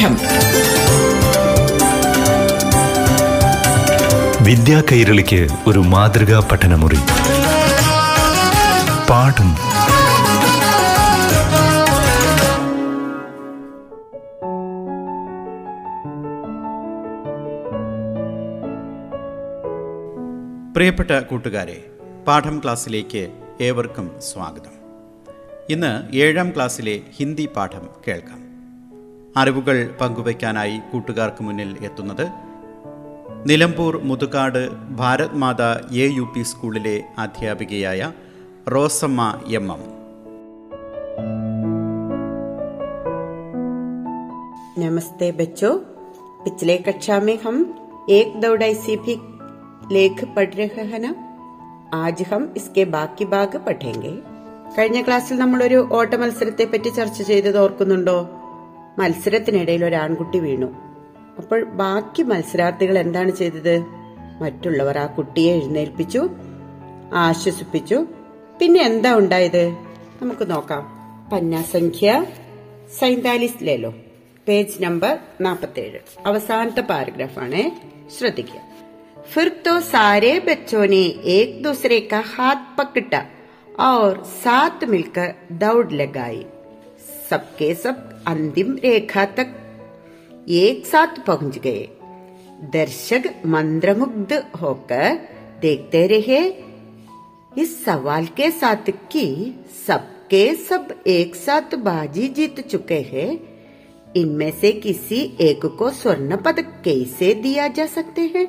പാഠം വിദ്യാ കൈരളിക്ക് ഒരു മാതൃകാ പഠനമുറി. പാഠം. പ്രിയപ്പെട്ട കൂട്ടുകാരെ പാഠം ക്ലാസ്സിലേക്ക് ഏവർക്കും സ്വാഗതം. ഇന്ന് ഏഴാം ക്ലാസ്സിലെ ഹിന്ദി പാഠം കേൾക്കാം. അറിവുകൾ പങ്കുവയ്ക്കാനായി കൂട്ടുകാർക്ക് മുന്നിൽ എത്തുന്നത് Nilambur Muthukad Bharat Mata A U P സ്കൂളിലെ അധ്യാപികയായ റോസമ്മ എം എം नमस्ते बच्चों पिछले कक्षा में हम एक दौड़ ऐसी भी लेख पढ़ रहे हैं ना आज हम इसके ബാക്കി ഭാഗ് പഠേങ്കെ കഴിഞ്ഞ ക്ലാസ്സിൽ നമ്മളൊരു ഓട്ട മത്സരത്തെ പറ്റി ചർച്ച ചെയ്തത് ഓർക്കുന്നുണ്ടോ മത്സരത്തിനിടയിൽ ഒരു ആൺകുട്ടി വീണു അപ്പോൾ ബാക്കി മത്സരാർത്ഥികൾ എന്താണ് ചെയ്തത് മറ്റുള്ളവർ ആ കുട്ടിയെ എഴുന്നേൽപ്പിച്ചു ആശ്വസിപ്പിച്ചു പിന്നെ എന്താ ഉണ്ടായത് നമുക്ക് നോക്കാം പന്നാസംഖ്യ സൈന്താലിസ് ലേലോ പേജ് നമ്പർ നാൽപ്പത്തേഴ് അവസാനത്തെ പാരഗ്രാഫാണ് ശ്രദ്ധിക്കുക फिर तो सारे बच्चों ने एक दूसरे का हाथ पकड़ा और साथ मिलकर दौड़ लगाई सबके सब अंतिम रेखा तक एक साथ पहुँच गए दर्शक मंत्रमुग्ध होकर देखते रहे इस सवाल के साथ कि सबके सब एक साथ बाजी जीत चुके हैं इनमें से किसी एक को स्वर्ण पदक कैसे दिया जा सकते हैं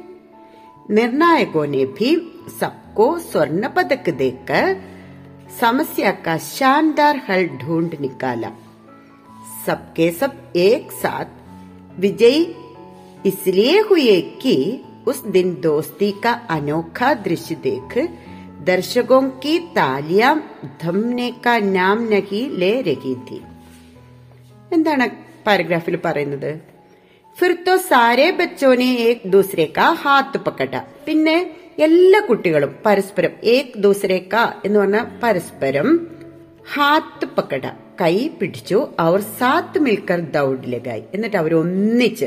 निर्णायकों ने भी सबको स्वर्ण पदक देकर समस्या का शानदार हल ढूंढ निकाला सबके सब एक साथ विजयी इसलिए हुए कि उस दिन दोस्ती का अनोखा दृश्य देख दर्शकों की तालियां थमने का नाम नहीं ले रही थी എന്താണ് പാരഗ്രാഫിൽ പറയുന്നത് ഫിർത്തോ സാരേ ബച്ചോനെ ഏക് ദൂസരെ കാ ഹാത്ത് പക്കട്ട പിന്നെ എല്ലാ കുട്ടികളും പരസ്പരം ഏക് ദൂസരെ കാ എന്ന് പറഞ്ഞ പരസ്പരം ഹാത്ത് പക്കട കൈ പിടിച്ചു അവർ സാത്ത് മിൽക്കർ ദൗഡ് ലഗായി. എന്നിട്ട് അവർ ഒന്നിച്ച്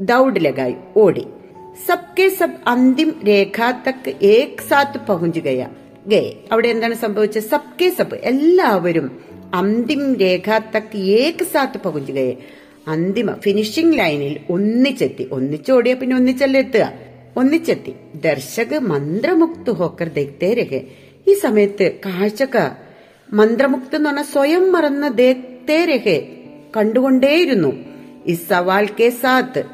ദൗഡ് ലഗായി ഓടി. സബ്കെ സബ് അന്തിം രേഖ തക്ക് ഏക് സാത്ത് പहुंചുകയ ഗേ അവിടെ എന്താണ് സംഭവിച്ചത്? സബ്കെ സബ് എല്ലാവരും അന്തിം രേഖ തക്ക് ഏക് സാത്ത് പहुंചുകയെ അന്തിമ ഫിനിഷിംഗ് ലൈനിൽ ഒന്നിച്ചെത്തി. ഒന്നിച്ചോടിയ പിന്നെ ഒന്നിച്ചല്ലേ എത്തുക? ഒന്നിച്ചെത്തി. ദർശക മന്ത്രമുക്ത് ഹോക്കർ ദേഖ്തേ രഹെ. ഈ സമയത്ത് കാഴ്ചക്കാർ മന്ത്രമുക്ത് എന്ന് പറഞ്ഞാൽ സ്വയം മറന്ന് രഹെ കണ്ടുകൊണ്ടേയിരുന്നു. ഈ സവാൽ കെ സാത്ത്.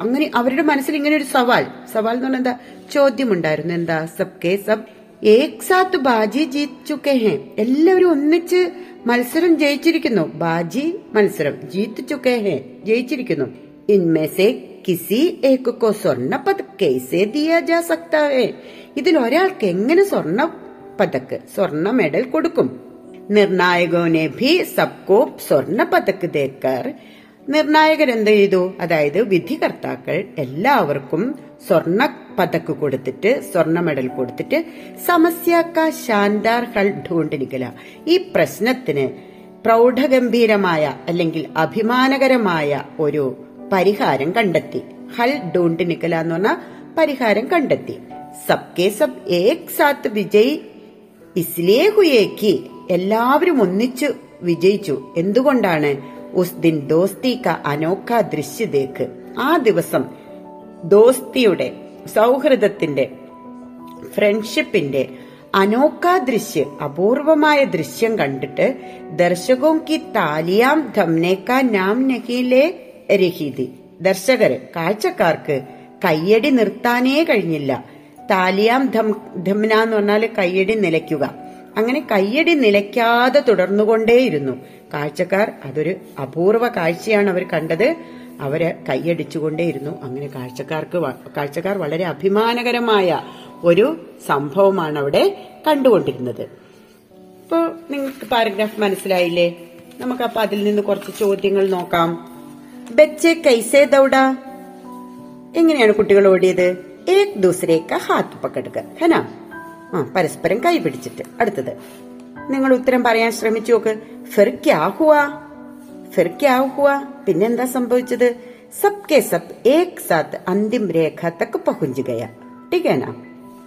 അങ്ങനെ അവരുടെ മനസ്സിൽ ഇങ്ങനെ ഒരു സവാൽ. സവാൽ എന്ന് പറഞ്ഞാൽ എന്താ? ചോദ്യമുണ്ടായിരുന്നു. എന്താ? സബ് കെ സബ്. ഏക് സാത്ത് ബാജി ജീത് ചുക്കെ ഹേ എല്ലാവരും ഒന്നിച്ച് മത്സരം ജയിച്ചിരിക്കുന്നു. ബാജി മത്സരം ജീത് ചുക്കെ ഹേ ജയിച്ചിരിക്കുന്നു ഇൻമേസെ കിസി ഏക് കോ സ്വർണ പതക് ദിയാ ജാ സക്താവേ ഇതിൽ ഒരാൾക്ക് എങ്ങനെ സ്വർണ പതക്ക് സ്വർണ മെഡൽ കൊടുക്കും. നിർണായകോനെ നെഭി സബ്കോ സ്വർണ പതക് ദേക്കർ. നിർണായകർ എന്ത് ചെയ്തു? അതായത് വിധികർത്താക്കൾ എല്ലാവർക്കും സ്വർണ പതക്ക് കൊടുത്തിട്ട് സ്വർണ മെഡൽ കൊടുത്തിട്ട് സമസ്യാക്ക ശാന്താർ ഹൾ ഢൂണ്ടിരിക്കല ഈ പ്രശ്നത്തിന് പ്രൗഢഗംഭീരമായ അല്ലെങ്കിൽ അഭിമാനകരമായ ഒരു പരിഹാരം കണ്ടെത്തി. ഹൽ ഢൂണ്ടിനിക്കല എന്ന് പറഞ്ഞ പരിഹാരം കണ്ടെത്തി. സബ്കെ സബ് ഏക് സാത്ത് വിജയ് ഇസ്ലിയെ ഹുയേക്ക് എല്ലാവരും ഒന്നിച്ചു വിജയിച്ചു. എന്തുകൊണ്ടാണ് ഉസ് ദിൻ ദോസ്തി ക അനോഖ ദൃശ്യതേക്ക് ആ ദിവസം ദോസ്തിയുടെ സൗഹൃദത്തിന്റെ ഫ്രണ്ട്ഷിപ്പിന്റെ അനോഖ ദൃശ്യ അപൂർവമായ ദൃശ്യം കണ്ടിട്ട് ദർശകോ കി താലിയാം ധംനേക്ക നാം നഹിലെ രഹീതി. ദർശകര് കാഴ്ചക്കാർക്ക് കയ്യടി നിർത്താനേ കഴിഞ്ഞില്ല. താലിയാം ധം ധംന എന്ന് പറഞ്ഞാൽ കയ്യടി നിലയ്ക്കുക. അങ്ങനെ കയ്യടി നിലയ്ക്കാതെ തുടർന്നുകൊണ്ടേയിരുന്നു. കാഴ്ചക്കാർ അതൊരു അപൂർവ കാഴ്ചയാണ് അവർ കണ്ടത്. അവർ കൈയടിച്ചുകൊണ്ടേയിരുന്നു അങ്ങനെ കാഴ്ചക്കാർക്ക് കാഴ്ചക്കാർ വളരെ അഭിമാനകരമായ ഒരു സംഭവമാണ് അവിടെ കണ്ടുകൊണ്ടിരുന്നത്. ഇപ്പോ നിങ്ങൾക്ക് പാരഗ്രാഫ് മനസ്സിലായില്ലേ? നമുക്ക് അപ്പൊ അതിൽ നിന്ന് കുറച്ച് ചോദ്യങ്ങൾ നോക്കാം. ബച്ചെ കൈസേ ദൗഡ? എങ്ങനെയാണ് കുട്ടികൾ ഓടിയത്? ഏക് ദൂസരേക്ക ഹാത്ത് പക്കെടുക്കുക ഹനാ. ആ പരസ്പരം കൈപിടിച്ചിട്ട്. അടുത്തത്. നിങ്ങൾ ഉത്തരം പറയാൻ ശ്രമിച്ചു നോക്ക്. ഫെർക്യാഹുവ. ഫെർക്യാഹുവ. പിന്നെന്താ സംഭവിച്ചത്? സബ് കെ സബ് ഏക് സാത്ത് അന്തിം രേഖ തക്ക് പഹുഞ്ചു ഗയ ടീക്കാനാ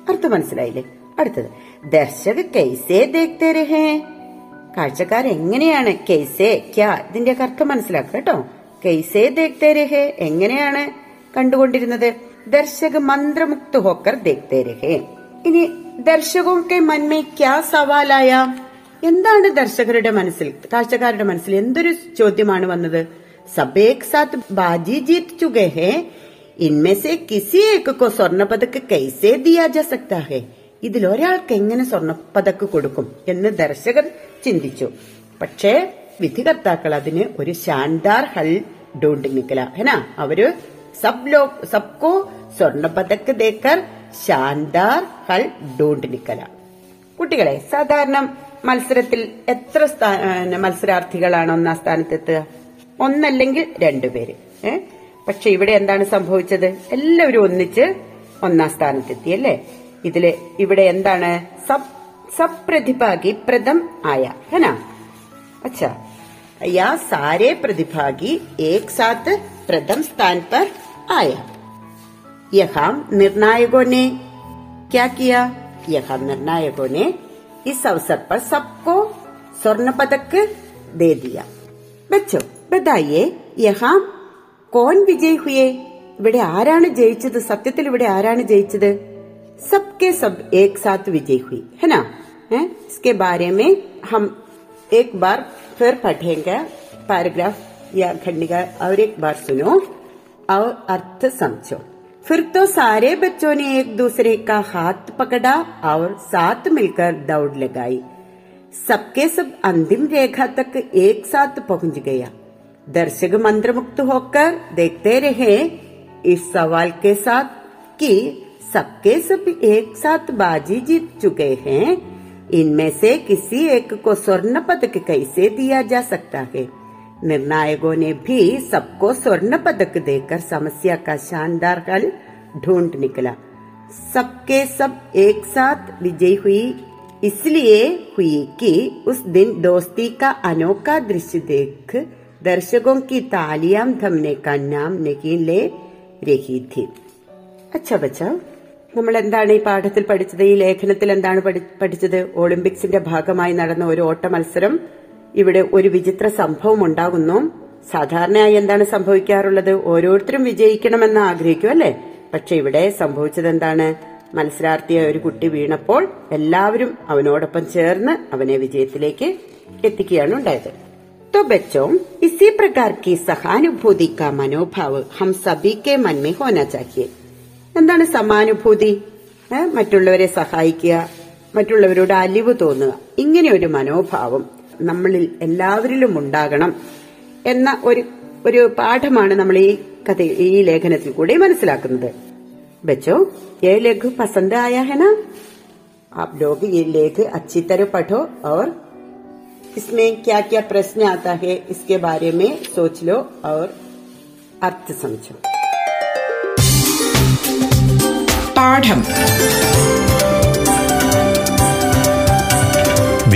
അർത്ഥം മനസ്സിലായില്ലേ? അടുത്തത്. ദർശക കൈസേ ദേഖ്തേ രഹേ. കാഴ്ചക്കാർ എങ്ങനെയാണ് കെയ്സേ ക്യാ ഇതിന്റെ അർത്ഥം മനസ്സിലാക്കുക കേട്ടോ? കെയ്സേ ദേഖ്തേ രഹേ എങ്ങനെയാണ് കണ്ടുകൊണ്ടിരുന്നത്? ദർശക മന്ത്രമുക്ത ഹോക്കർ ദേഖ്തേ രഹേ. ഇനി ദർശകവും കെ മന്മേ ക്യാ സവാലായ. എന്താണ് ദർശകരുടെ മനസ്സിൽ കാഴ്ചക്കാരുടെ മനസ്സിൽ എന്തൊരു ചോദ്യമാണ് വന്നത്? സബേക് സാത്ത് ബാജി ജീത് ചുകെ ഇൻമേസെ കിസി സ്വർണ പതക്ക് കൈസേ ദിയാ ജാ സക്താ ഹേ? ഇതിൽ ഒരാൾക്ക് എങ്ങനെ സ്വർണ പതക്ക് കൊടുക്കും എന്ന് ദർശകർ ചിന്തിച്ചു. പക്ഷേ വിധികർത്താക്കൾ അതിന് ഒരു ശാൻദാർ ഹൾ ഡോണ്ട് നിക്കല ഹെനാ? അവർ സബ് ലോ സബ്കോ സ്വർണ പതക്ക് ദേക്കർ ശാൻദാർ ഹൾ ഡോണ്ട് നിക്കല കുട്ടികളെ സാധാരണ മത്സരത്തിൽ എത്ര സ്ഥാ- ഏ, മത്സരാർത്ഥികളാണ് ഒന്നാം സ്ഥാനത്തെത്തുക ഒന്നല്ലെങ്കിൽ രണ്ടുപേര് ഏ പക്ഷെ ഇവിടെ എന്താണ് സംഭവിച്ചത് എല്ലാവരും ഒന്നിച്ച് ഒന്നാം സ്ഥാനത്തെത്തി അല്ലേ ഇതില് ഇവിടെ എന്താണ് സബ് സബ് പ്രതിഭാഗി പ്രഥം ആയ ഹനാ अच्छा या सारे प्रतिभागी एक साथ प्रथम स्थान पर आया यहाँ निर्णायकों ने क्या किया यहाँ निर्णायकों ने इस अवसर पर सबको स्वर्ण पदक दे दिया बच्चों बताइए यहाँ കോൺ വിജയ് ഹുയെ ഇവിടെ ആരാണ് ജയിച്ചത് സത്യത്തിൽ ഇവിടെ ആരാണ് ജയിച്ചത് सबके सब एक साथ विजय हुई है ना है? इसके बारे में हम एक बार फिर पढ़ेंगे पैराग्राफ या खंडिका और एक बार सुनो और अर्थ समझो फिर तो सारे बच्चों ने एक दूसरे का हाथ पकड़ा और साथ मिलकर दौड़ लगाई। सबके सब अंतिम रेखा तक एक साथ पहुँच गया। दर्शक मंत्रमुक्त होकर देखते रहे इस सवाल के साथ कि सबके सब एक साथ बाजी जीत चुके हैं। इनमें से किसी एक को स्वर्ण पदक कैसे दिया जा सकता है? निर्णायकों ने भी सबको स्वर्ण पदक देकर समस्या का शानदार हल ढूंढ निकला सबके सब एक साथ विजयी हुई इसलिए हुई कि उस दिन दोस्ती का अनोखा दृश्य देख दर्शकों की तालियां थमने का नाम नहीं ले रही थी അച്ഛ ബച്ച നമ്മൾ എന്താണ് ഈ പാഠത്തിൽ പഠിച്ചത് ഈ ലേഖനത്തിൽ എന്താണ് പഠി- പഠിച്ചത് ഒളിമ്പിക്സിന്റെ ഭാഗമായി നടന്ന ഒരു ഓട്ട മത്സരം ഇവിടെ ഒരു വിചിത്ര സംഭവം ഉണ്ടാകുന്നു സാധാരണയായി എന്താണ് സംഭവിക്കാറുള്ളത് ഓരോരുത്തരും വിജയിക്കണമെന്ന് ആഗ്രഹിക്കും അല്ലെ പക്ഷെ ഇവിടെ സംഭവിച്ചത് എന്താണ് മത്സരാർത്ഥിയായ ഒരു കുട്ടി വീണപ്പോൾ എല്ലാവരും അവനോടൊപ്പം ചേർന്ന് അവനെ വിജയത്തിലേക്ക് എത്തിക്കുകയാണ് ഉണ്ടായത് तो बच्चों इसी प्रकार की सहानुभूति का मनोभाव हम सभी के मन में होना चाहिए എന്താണ് സമാനുഭൂതി ഏ? മറ്റുള്ളവരെ സഹായിക്കുക മറ്റുള്ളവരോട് അലിവ് തോന്നുക ഇങ്ങനെ ഒരു മനോഭാവം നമ്മളിൽ എല്ലാവരിലും ഉണ്ടാകണം എന്ന ഒരു ഒരു പാഠമാണ് നമ്മൾ ഈ കഥ ഈ ലേഖനത്തിൽ കൂടി മനസ്സിലാക്കുന്നത് ബച്ചോ ये लेख पसंद आया है ना आप लोग ये लेख अच्छी तरह पढ़ो और इसमें क्या क्या प्रश्न आता है इसके बारे में सोच लो और अर्थ समझो പാഠം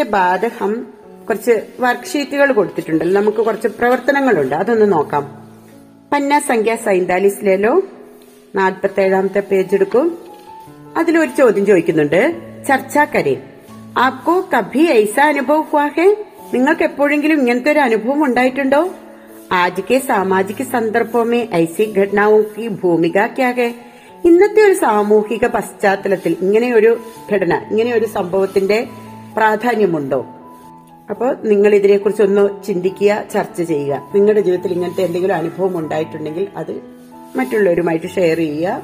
इसके बाद हम കുറച്ച് വർക്ക്ഷീറ്റുകൾ കൊടുത്തിട്ടുണ്ടല്ലോ നമുക്ക് കുറച്ച് പ്രവർത്തനങ്ങളുണ്ട് അതൊന്ന് നോക്കാം പന്ന സംഖ്യ സൈന്താലിസിലേലോ നാൽപ്പത്തേഴാമത്തെ പേജ് എടുക്കും അതിലൊരു ചോദ്യം ചോദിക്കുന്നുണ്ട് ചർച്ചാ കരേ ആപ്കോ കഭി ഐസ അനുഭവം ഹുവാ ഹെ നിങ്ങൾക്ക് എപ്പോഴെങ്കിലും ഇങ്ങനത്തെ ഒരു അനുഭവം ഉണ്ടായിട്ടുണ്ടോ ആജ് കെ സാമാജിക സന്ദർഭമേ ഐസി ഘടനാവും കി ഭൂമിക ക്യാ ഹെ ഇന്നത്തെ ഒരു സാമൂഹിക പശ്ചാത്തലത്തിൽ ഇങ്ങനെ ഒരു ഘടന ഇങ്ങനെ ഒരു സംഭവത്തിന്റെ പ്രാധാന്യമുണ്ടോ? അപ്പോൾ നിങ്ങൾ ഇതിനെക്കുറിച്ച് ഒന്ന് ചിന്തിക്കുക ചർച്ച ചെയ്യുക. നിങ്ങളുടെ ജീവിതത്തിൽ ഇങ്ങനത്തെ എന്തെങ്കിലും അനുഭവം ഉണ്ടായിട്ടുണ്ടെങ്കിൽ അത് മറ്റുള്ളവരുമായിട്ട് ഷെയർ ചെയ്യുക.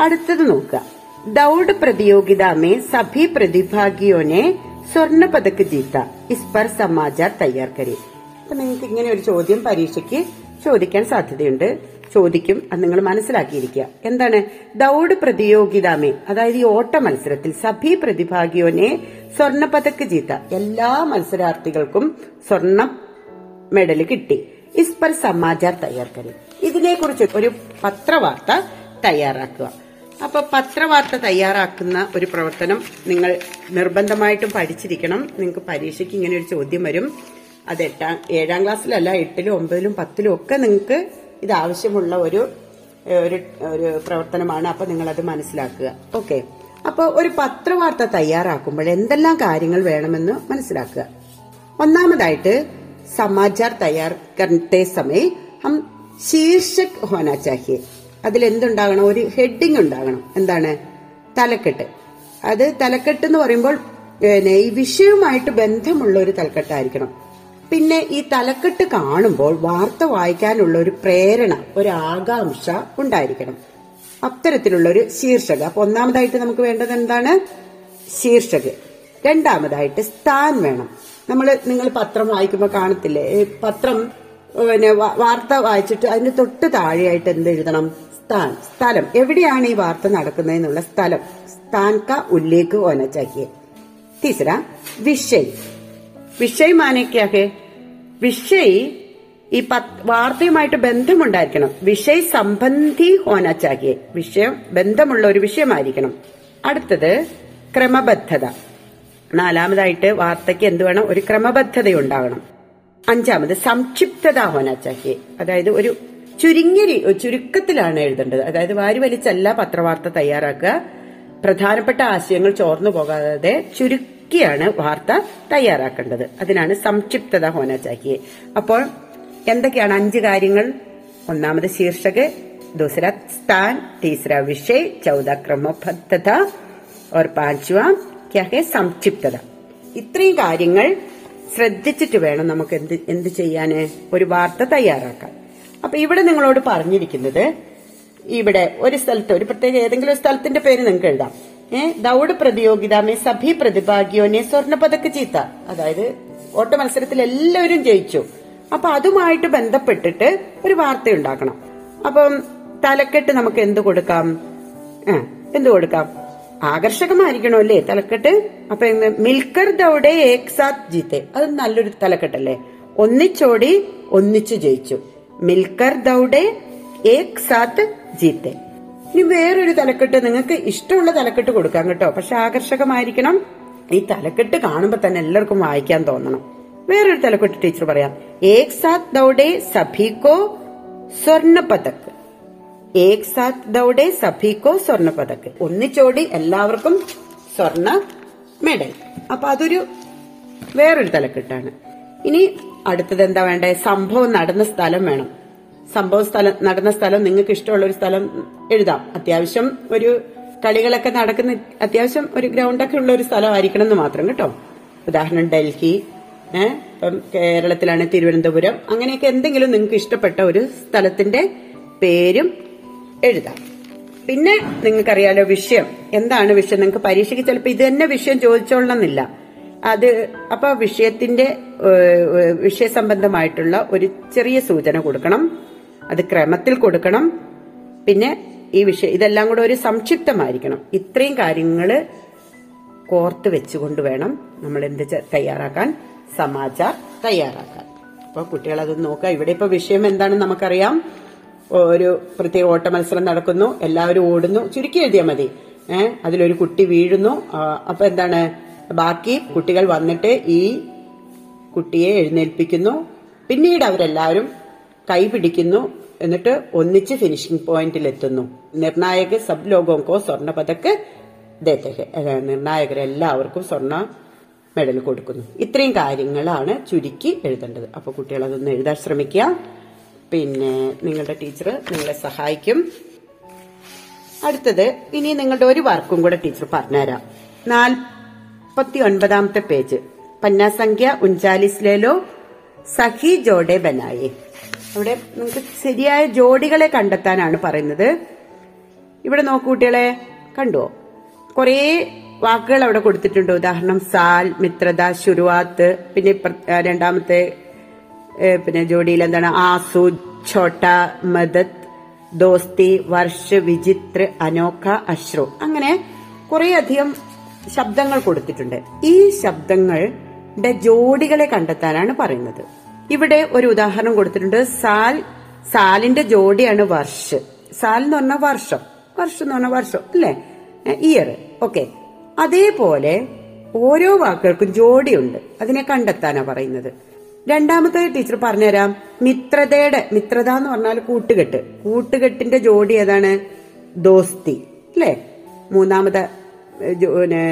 അടുത്തത് നോക്കുക. दौड़ प्रतियोगिता में सभी പ്രതിഭാഗിയോനെ ने സ്വർണ പതക് ജീത്ത. ഇസ്പർ സമാചാർ തയ്യാർ അപ്പൊ നിങ്ങൾക്ക് ഇങ്ങനെ ഒരു ചോദ്യം പരീക്ഷയ്ക്ക് ചോദിക്കാൻ സാധ്യതയുണ്ട്. ചോദിക്കും അത് നിങ്ങൾ മനസ്സിലാക്കിയിരിക്കുക. എന്താണ്? ദൗഡ് പ്രതിയോഗിതാമേ. അതായത് ഈ ഓട്ട മത്സരത്തിൽ സഭി പ്രതിഭാഗിയോനെ സ്വർണ പതക്ക് ജീത്ത എല്ലാ മത്സരാർത്ഥികൾക്കും സ്വർണ മെഡൽ കിട്ടി. ഇസ് പർ സമാചാർ ഇതിനെ ഇതിനെക്കുറിച്ച് ഒരു പത്രവാർത്ത തയ്യാറാക്കുക. അപ്പൊ പത്രവാർത്ത തയ്യാറാക്കുന്ന ഒരു പ്രവർത്തനം നിങ്ങൾ നിർബന്ധമായിട്ടും പഠിച്ചിരിക്കണം. നിങ്ങൾക്ക് പരീക്ഷയ്ക്ക് ഇങ്ങനെ ഒരു ചോദ്യം വരും. അത് എട്ടാം ഏഴാം ക്ലാസ്സിലല്ല എട്ടിലും ഒമ്പതിലും പത്തിലും ഒക്കെ നിങ്ങൾക്ക് ഇത് ആവശ്യമുള്ള ഒരു ഒരു ഒരു പ്രവർത്തനമാണ്. അപ്പോൾ അത് മനസ്സിലാക്കുക. ഓക്കെ. അപ്പോൾ ഒരു പത്രവാർത്ത തയ്യാറാക്കുമ്പോൾ എന്തെല്ലാം കാര്യങ്ങൾ വേണമെന്ന് മനസ്സിലാക്കുക. ഒന്നാമതായിട്ട് സമാചാർ തയ്യാർ സമയം ഹം ശീർഷക് ഹോന അതിൽ എന്തുണ്ടാകണം? ഒരു ഹെഡിങ് ഉണ്ടാകണം. എന്താണ്? തലക്കെട്ട്. അത് തലക്കെട്ട് എന്ന് പറയുമ്പോൾ ഈ വിഷയവുമായിട്ട് ബന്ധമുള്ള ഒരു തലക്കെട്ടായിരിക്കണം. പിന്നെ ഈ തലക്കെട്ട് കാണുമ്പോൾ വാർത്ത വായിക്കാനുള്ള ഒരു പ്രേരണ ഒരു ആകാംക്ഷ ഉണ്ടായിരിക്കണം. അത്തരത്തിലുള്ള ഒരു ശീർഷക. അപ്പൊ ഒന്നാമതായിട്ട് നമുക്ക് വേണ്ടത് എന്താണ്? ശീർഷക. രണ്ടാമതായിട്ട് സ്ഥാൻ വേണം. നമ്മൾ നിങ്ങൾ പത്രം വായിക്കുമ്പോൾ കാണത്തില്ലേ? പത്രം പിന്നെ വാർത്ത വായിച്ചിട്ട് അതിന് തൊട്ട് താഴെയായിട്ട് എന്ത് എഴുതണം? സ്ഥാൻ. സ്ഥലം. എവിടെയാണ് ഈ വാർത്ത നടക്കുന്നതെന്നുള്ള സ്ഥലം. സ്ഥാൻ കാ ഉല്ലേക്ക് ഓന ചാഹിയെ തീസര വിഷയ് മാനയ്ക്കാകെ വിഷയ് ഈ വാർത്തയുമായിട്ട് ബന്ധമുണ്ടായിരിക്കണം. വിഷയ് സംബന്ധി ഹോന വിഷയം ബന്ധമുള്ള ഒരു വിഷയമായിരിക്കണം. അടുത്തത് ക്രമബദ്ധത. നാലാമതായിട്ട് വാർത്തയ്ക്ക് എന്ത് വേണം? ഒരു ക്രമബദ്ധത ഉണ്ടാകണം അഞ്ചാമത് സംക്ഷിപ്തത ഹോന ചാഹിയെ അതായത് ഒരു ചുരുങ്ങിയ ചുരുക്കത്തിലാണ് എഴുതേണ്ടത്. അതായത് വാരി വലിച്ചല്ല പത്രവാർത്ത തയ്യാറാക്കുക. പ്രധാനപ്പെട്ട ആശയങ്ങൾ ചോർന്നു പോകാതെ ചുരുക്കിയാണ് വാർത്ത തയ്യാറാക്കേണ്ടത് അതിനാണ് സംക്ഷിപ്തത ഹോന ചാഹിയെ അപ്പോൾ എന്തൊക്കെയാണ് അഞ്ച് കാര്യങ്ങൾ ഒന്നാമത് ശീർഷക് दूसरा स्थान तीसरा विषय चौदह क्रमबद्धता और पांचवा क्या है സംക്ഷിപ്തത ഇത്രയും കാര്യങ്ങൾ ശ്രദ്ധിച്ചിട്ട് വേണം നമുക്ക് എന്ത് എന്ത് ചെയ്യാന് ഒരു വാർത്ത തയ്യാറാക്കാൻ അപ്പൊ ഇവിടെ നിങ്ങളോട് പറഞ്ഞിരിക്കുന്നത് ഇവിടെ ഒരു സ്ഥലത്ത് ഒരു പ്രത്യേക ഏതെങ്കിലും ഒരു സ്ഥലത്തിന്റെ പേര് നിങ്ങൾക്ക് എഴുതാം ഏ ദൗഡ് പ്രതിയോഗിത മേ സഭി പ്രതിഭാഗിയോനെ സ്വർണ പതക്ക് ചീത്ത. അതായത് ഓട്ട മത്സരത്തിൽ എല്ലാവരും ജയിച്ചു. അപ്പൊ അതുമായിട്ട് ബന്ധപ്പെട്ടിട്ട് ഒരു വാർത്ത ഉണ്ടാക്കണം അപ്പം തലക്കെട്ട് നമുക്ക് എന്ത് കൊടുക്കാം? എന്ത് കൊടുക്കാം? ആകർഷകമായിരിക്കണോ അല്ലേ തലക്കെട്ട്? അപ്പൊ മിൽക്കർ ദൗഡെ ഏക്സാത് ജീത്തെ. അത് നല്ലൊരു തലക്കെട്ടല്ലേ? ഒന്നിച്ചോടി ഒന്നിച്ചു ജയിച്ചു. മിൽക്കർ ദൗഡെ ഏക് സാത്ത് ജീത്തെ. ഇനി വേറൊരു തലക്കെട്ട് നിങ്ങൾക്ക് ഇഷ്ടമുള്ള തലക്കെട്ട് കൊടുക്കാം കേട്ടോ. പക്ഷെ ആകർഷകമായിരിക്കണം ഈ തലക്കെട്ട് കാണുമ്പോൾ തന്നെ എല്ലാവർക്കും വായിക്കാൻ തോന്നണം. വേറൊരു തലക്കെട്ട് ടീച്ചർ പറയാം. ഏക് സാത്ത് ദൗഡെ സഭീകോ സ്വർണ പതക് ഏക് സാത്ത് ദൗഡെ സഭീകോ സ്വർണ പതക് ഒന്നിച്ചോടി എല്ലാവർക്കും സ്വർണ മെഡൽ. അപ്പൊ അതൊരു വേറൊരു തലക്കെട്ടാണ്. ഇനി അടുത്തത് എന്താ വേണ്ടേ? സംഭവം നടന്ന സ്ഥലം വേണം. സംഭവം സ്ഥലം നടന്ന സ്ഥലം നിങ്ങൾക്ക് ഇഷ്ടമുള്ള ഒരു സ്ഥലം എഴുതാം. അത്യാവശ്യം ഒരു കളികളൊക്കെ നടക്കുന്ന അത്യാവശ്യം ഒരു ഗ്രൗണ്ടൊക്കെ ഉള്ള ഒരു സ്ഥലമായിരിക്കണം എന്ന് മാത്രം കേട്ടോ. ഉദാഹരണം ഡൽഹി ഏഹ് ഇപ്പം കേരളത്തിലാണ് തിരുവനന്തപുരം. അങ്ങനെയൊക്കെ എന്തെങ്കിലും നിങ്ങൾക്ക് ഇഷ്ടപ്പെട്ട ഒരു സ്ഥലത്തിന്റെ പേരും എഴുതാം. പിന്നെ നിങ്ങൾക്കറിയാലോ വിഷയം. എന്താണ് വിഷയം? നിങ്ങൾക്ക് പരീക്ഷയ്ക്ക് ചിലപ്പോൾ ഇത് തന്നെ വിഷയം ചോദിച്ചോളണമെന്നില്ല. അത് അപ്പൊ വിഷയത്തിന്റെ വിഷയ സംബന്ധമായിട്ടുള്ള വിഷയസംബന്ധമായിട്ടുള്ള ഒരു ചെറിയ സൂചന കൊടുക്കണം. അത് ക്രമത്തിൽ കൊടുക്കണം. പിന്നെ ഈ വിഷയം ഇതെല്ലാം കൂടെ ഒരു സംക്ഷിപ്തമായിരിക്കണം. ഇത്രയും കാര്യങ്ങൾ കോർത്ത് വെച്ചുകൊണ്ട് വേണം നമ്മൾ എന്ത് തയ്യാറാക്കാൻ സമാചാർ തയ്യാറാക്കാൻ. അപ്പൊ കുട്ടികൾ അത് നോക്കുക. ഇവിടെ ഇപ്പൊ വിഷയം എന്താണെന്ന് നമുക്കറിയാം. ഒരു പ്രത്യേക ഓട്ട മത്സരം നടക്കുന്നു. എല്ലാവരും ഓടുന്നു. ചുരുക്കി എഴുതിയാൽ മതി. ഏഹ് അതിലൊരു കുട്ടി വീഴുന്നു. അപ്പൊ എന്താണ്? ബാക്കി കുട്ടികൾ വന്നിട്ട് ഈ കുട്ടിയെ എഴുന്നേൽപ്പിക്കുന്നു. പിന്നീട് അവരെല്ലാവരും കൈ പിടിക്കുന്നു. എന്നിട്ട് ഒന്നിച്ച് ഫിനിഷിംഗ് പോയിന്റിൽ എത്തുന്നു നിർണായക സബ് ലോകോങ്കോ സ്വർണ പതക്ക് നിർണായകരെല്ലാവർക്കും സ്വർണ മെഡൽ കൊടുക്കുന്നു. ഇത്രയും കാര്യങ്ങളാണ് ചുരുക്കി എഴുതേണ്ടത്. അപ്പൊ കുട്ടികൾ അതൊന്ന് എഴുതാൻ ശ്രമിക്കുക പിന്നെ നിങ്ങളുടെ ടീച്ചർ നിങ്ങളെ സഹായിക്കും. അടുത്തത് ഇനി നിങ്ങളുടെ ഒരു വർക്കും കൂടെ ടീച്ചർ പറഞ്ഞുതരാം. നാൽപ്പത്തി ഒൻപതാമത്തെ പേജ്. പന്നാസംഖ്യ ഉൻചാലിസ്ലേലോ സഖി ജോഡെ ബനായെ. അവിടെ നിങ്ങൾക്ക് ശരിയായ ജോഡികളെ കണ്ടെത്താനാണ് പറയുന്നത്. ഇവിടെ നോക്കൂ കുട്ടികളെ കണ്ടോ? കുറേ വാക്കുകൾ അവിടെ കൊടുത്തിട്ടുണ്ട്. ഉദാഹരണം സാൽ മിത്രത ശുരുവാത്ത് പിന്നെ രണ്ടാമത്തെ പിന്നെ ജോഡിയിൽ എന്താണ്? ആസു ഛോട്ട മദത് ദോസ്തി വർഷ് വിചിത്ര അനോഖ അശ്രു. അങ്ങനെ കുറെ അധികം ശബ്ദങ്ങൾ കൊടുത്തിട്ടുണ്ട്. ഈ ശബ്ദങ്ങളുടെ ജോഡികളെ കണ്ടെത്താനാണ് പറയുന്നത്. ഇവിടെ ഒരു ഉദാഹരണം കൊടുത്തിട്ടുണ്ട്. സാൽ സാലിന്റെ ജോഡിയാണ് വർഷ്. സാൽ എന്ന് പറഞ്ഞ വർഷം. വർഷം എന്ന് പറഞ്ഞ വർഷം അല്ലേ? Year okay. അതേപോലെ ഓരോ വാക്കുകൾക്കും ജോഡിയുണ്ട്. അതിനെ കണ്ടെത്താനാ പറയുന്നത്. രണ്ടാമത്തെ ടീച്ചർ പറഞ്ഞുതരാം. മിത്രതയുടെ മിത്രത എന്ന് പറഞ്ഞാൽ കൂട്ടുകെട്ട്. കൂട്ടുകെട്ടിന്റെ ജോഡി ഏതാണ്? ദോസ്തി അല്ലേ? മൂന്നാമത്തെ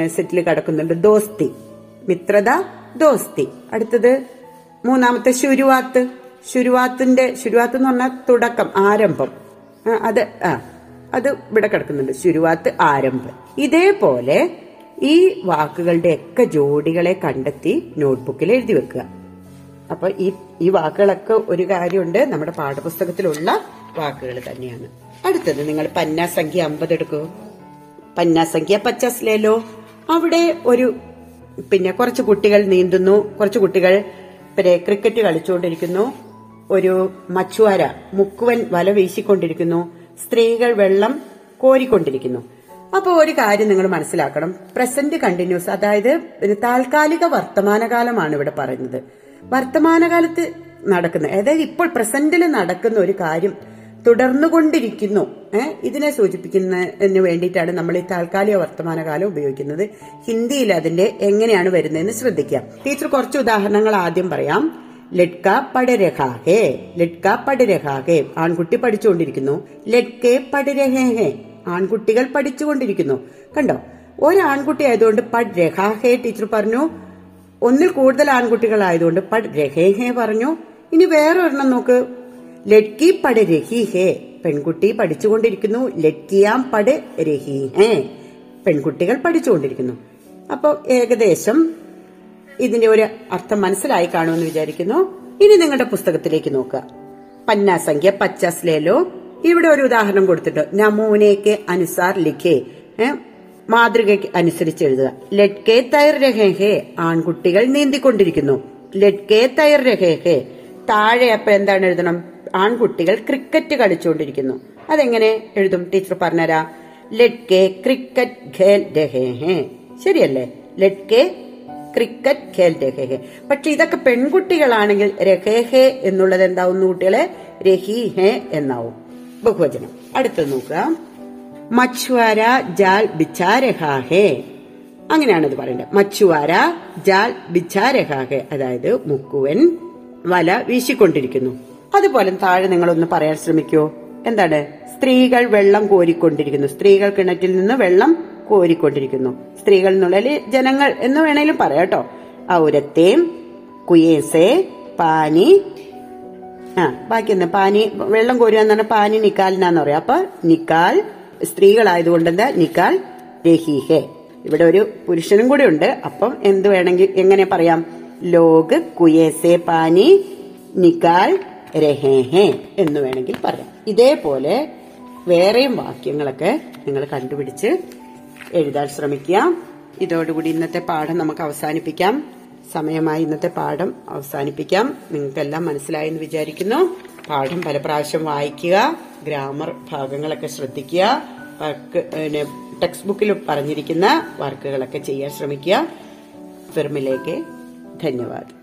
സെറ്റിൽ കിടക്കുന്നുണ്ട്. ദോസ്തി മിത്രത ദോസ്തി. അടുത്തത് മൂന്നാമത്തെ ശുരുവാത്ത്. ശുരുവാത്തിന്റെ ശുരുവാത്ത് എന്ന് പറഞ്ഞാൽ തുടക്കം ആരംഭം. അത് ആ അത് ഇവിടെ കിടക്കുന്നുണ്ട്. ശുരുവാത്ത് ആരംഭം. ഇതേപോലെ ഈ വാക്കുകളുടെ ഒക്കെ ജോഡികളെ കണ്ടെത്തി നോട്ട്ബുക്കിൽ എഴുതി വെക്കുക. അപ്പൊ ഈ ഈ വാക്കുകളൊക്കെ ഒരു കാര്യമുണ്ട്. നമ്മുടെ പാഠപുസ്തകത്തിലുള്ള വാക്കുകൾ തന്നെയാണ്. അടുത്തത് നിങ്ങൾ പന്നാസംഖ്യ അമ്പത് എടുക്കൂ. പന്നാസംഖ്യ പച്ചാസിലേലോ. അവിടെ ഒരു പിന്നെ കുറച്ച് കുട്ടികൾ നീന്തുന്നു. കുറച്ച് കുട്ടികൾ പിന്നെ ക്രിക്കറ്റ് കളിച്ചുകൊണ്ടിരിക്കുന്നു. ഒരു മച്ചുവാര മുക്കുവൻ വല വീശിക്കൊണ്ടിരിക്കുന്നു. സ്ത്രീകൾ വെള്ളം കോരിക്കൊണ്ടിരിക്കുന്നു. അപ്പൊ ഒരു കാര്യം നിങ്ങൾ മനസ്സിലാക്കണം. പ്രസന്റ് കണ്ടിന്യൂസ് അതായത് താൽക്കാലിക വർത്തമാനകാലമാണ് ഇവിടെ പറയുന്നത്. വർത്തമാനകാലത്ത് നടക്കുന്ന അതായത് ഇപ്പോൾ പ്രസന്റിൽ നടക്കുന്ന ഒരു കാര്യം തുടർന്നുകൊണ്ടിരിക്കുന്നു. ഇതിനെ സൂചിപ്പിക്കുന്നതിന് വേണ്ടിയിട്ടാണ് നമ്മൾ ഈ താൽക്കാലിക വർത്തമാനകാലം ഉപയോഗിക്കുന്നത്. ഹിന്ദിയിൽ അതിന്റെ എങ്ങനെയാണ് വരുന്നതെന്ന് ശ്രദ്ധിക്കുക. ടീച്ചർ കുറച്ച് ഉദാഹരണങ്ങൾ ആദ്യം പറയാം. ലഡ്ക പടരഹാഹേ ലഡ്ക പടരഹാഹേ. ആൺകുട്ടി പഠിച്ചുകൊണ്ടിരിക്കുന്നു. ലഡ്കെ പടരഹേഹേ. ആൺകുട്ടികൾ പഠിച്ചുകൊണ്ടിരിക്കുന്നു. കണ്ടോ? ഒരാൺകുട്ടി ആയതുകൊണ്ട് പഡ് രഹാഹേ ടീച്ചർ പറഞ്ഞു. ഒന്നിൽ കൂടുതൽ ആൺകുട്ടികളായതുകൊണ്ട് പഡ് രഹേഹേ പറഞ്ഞു. ഇനി വേറെ ഒരെണ്ണം നോക്ക്. ലഡ്കി പട് രഹി ഹേ. പെൺകുട്ടി പഠിച്ചുകൊണ്ടിരിക്കുന്നു. ലഡ്കിയാം പട് രഹി ഹേ. പെൺകുട്ടികൾ പഠിച്ചുകൊണ്ടിരിക്കുന്നു. അപ്പൊ ഏകദേശം ഇതിന്റെ ഒരു അർത്ഥം മനസ്സിലായി കാണുമെന്ന് വിചാരിക്കുന്നു. ഇനി നിങ്ങളുടെ പുസ്തകത്തിലേക്ക് നോക്കുക. പന്നാസംഖ്യ പച്ചാസ് ലേലോ. ഇവിടെ ഒരു ഉദാഹരണം കൊടുത്തിട്ട് നമൂനയ്ക്ക് അനുസാർ ലിഖേ. മാതൃകയ്ക്ക് അനുസരിച്ച് എഴുതുക. ലഡ്കെ തയർ രഹേ ആൺകുട്ടികൾ നീന്തിക്കൊണ്ടിരിക്കുന്നു. ലഡ്കെ തയർ രഹേ താഴെ അപ്പൊ എന്താണ് എഴുതണം? ആൺകുട്ടികൾ ക്രിക്കറ്റ് കളിച്ചുകൊണ്ടിരിക്കുന്നു. അതെങ്ങനെ എഴുതും? ടീച്ചർ പറഞ്ഞുതരാ. ലഡ്കെ ക്രിക്കറ്റ് ഖേൽ ശരിയല്ലേ? ലഡ്കെ ക്രിക്കറ്റ് ഖേൽ രഹേഹെ പക്ഷെ ഇതൊക്കെ പെൺകുട്ടികളാണെങ്കിൽ രഹേഹെ എന്നുള്ളത് എന്താവും കുട്ടികളെ? രഹി ഹെ എന്നാവും. ബഹുവചനം. അടുത്തത് നോക്കുക. മച്ച്വാര ജാൽ ബിച്ചാരഹാഹെ അങ്ങനെയാണ് ഇത് പറയേണ്ടത്. മച്ചുവാര ജാൽ ബിച്ചാരഹാഹെ അതായത് മുക്കുവൻ വല വീശിക്കൊണ്ടിരിക്കുന്നു. അതുപോലെ താഴെ നിങ്ങളൊന്ന് പറയാൻ ശ്രമിക്കൂ. എന്താണ്? സ്ത്രീകൾ വെള്ളം കോരിക്കൊണ്ടിരിക്കുന്നു. സ്ത്രീകൾ കിണറ്റിൽ നിന്ന് വെള്ളം കോരിക്കൊണ്ടിരിക്കുന്നു. സ്ത്രീകൾ എന്നുള്ളതിൽ ജനങ്ങൾ എന്ന് വേണേലും പറയാട്ടോ ഔരത്തേം കുയേസേ പാനി. ആ ബാക്കി എന്താ? പാനി വെള്ളം കോരുക പാനി നിക്കാലിനാന്ന് പറയാം. അപ്പൊ നിക്കാൽ സ്ത്രീകളായതുകൊണ്ട് എന്താ? നിക്കാൽ രഹീഹെ. ഇവിടെ ഒരു പുരുഷനും കൂടെ ഉണ്ട്. അപ്പം എന്ത് വേണമെങ്കിൽ എങ്ങനെ പറയാം? ലോക് കുയേസേ പാനി നിക്കാൽ രഹേഹെ എന്ന് വേണമെങ്കിൽ പറയാം. ഇതേപോലെ വേറെയും വാക്യങ്ങളൊക്കെ നിങ്ങൾ കണ്ടുപിടിച്ച് എഴുതാൻ ശ്രമിക്കുക. ഇതോടുകൂടി ഇന്നത്തെ പാഠം നമുക്ക് അവസാനിപ്പിക്കാം. സമയമായി ഇന്നത്തെ പാഠം അവസാനിപ്പിക്കാം. നിങ്ങൾക്കെല്ലാം മനസ്സിലായെന്ന് വിചാരിക്കുന്നു. പാഠം പല പ്രാവശ്യം വായിക്കുക ഗ്രാമർ ഭാഗങ്ങളൊക്കെ ശ്രദ്ധിക്കുക പിന്നെ ടെക്സ്റ്റ് ബുക്കിൽ പറഞ്ഞിരിക്കുന്ന വർക്കുകളൊക്കെ ചെയ്യാൻ ശ്രമിക്കുക. ഫിർമിലേക്ക് ധന്യവാദം.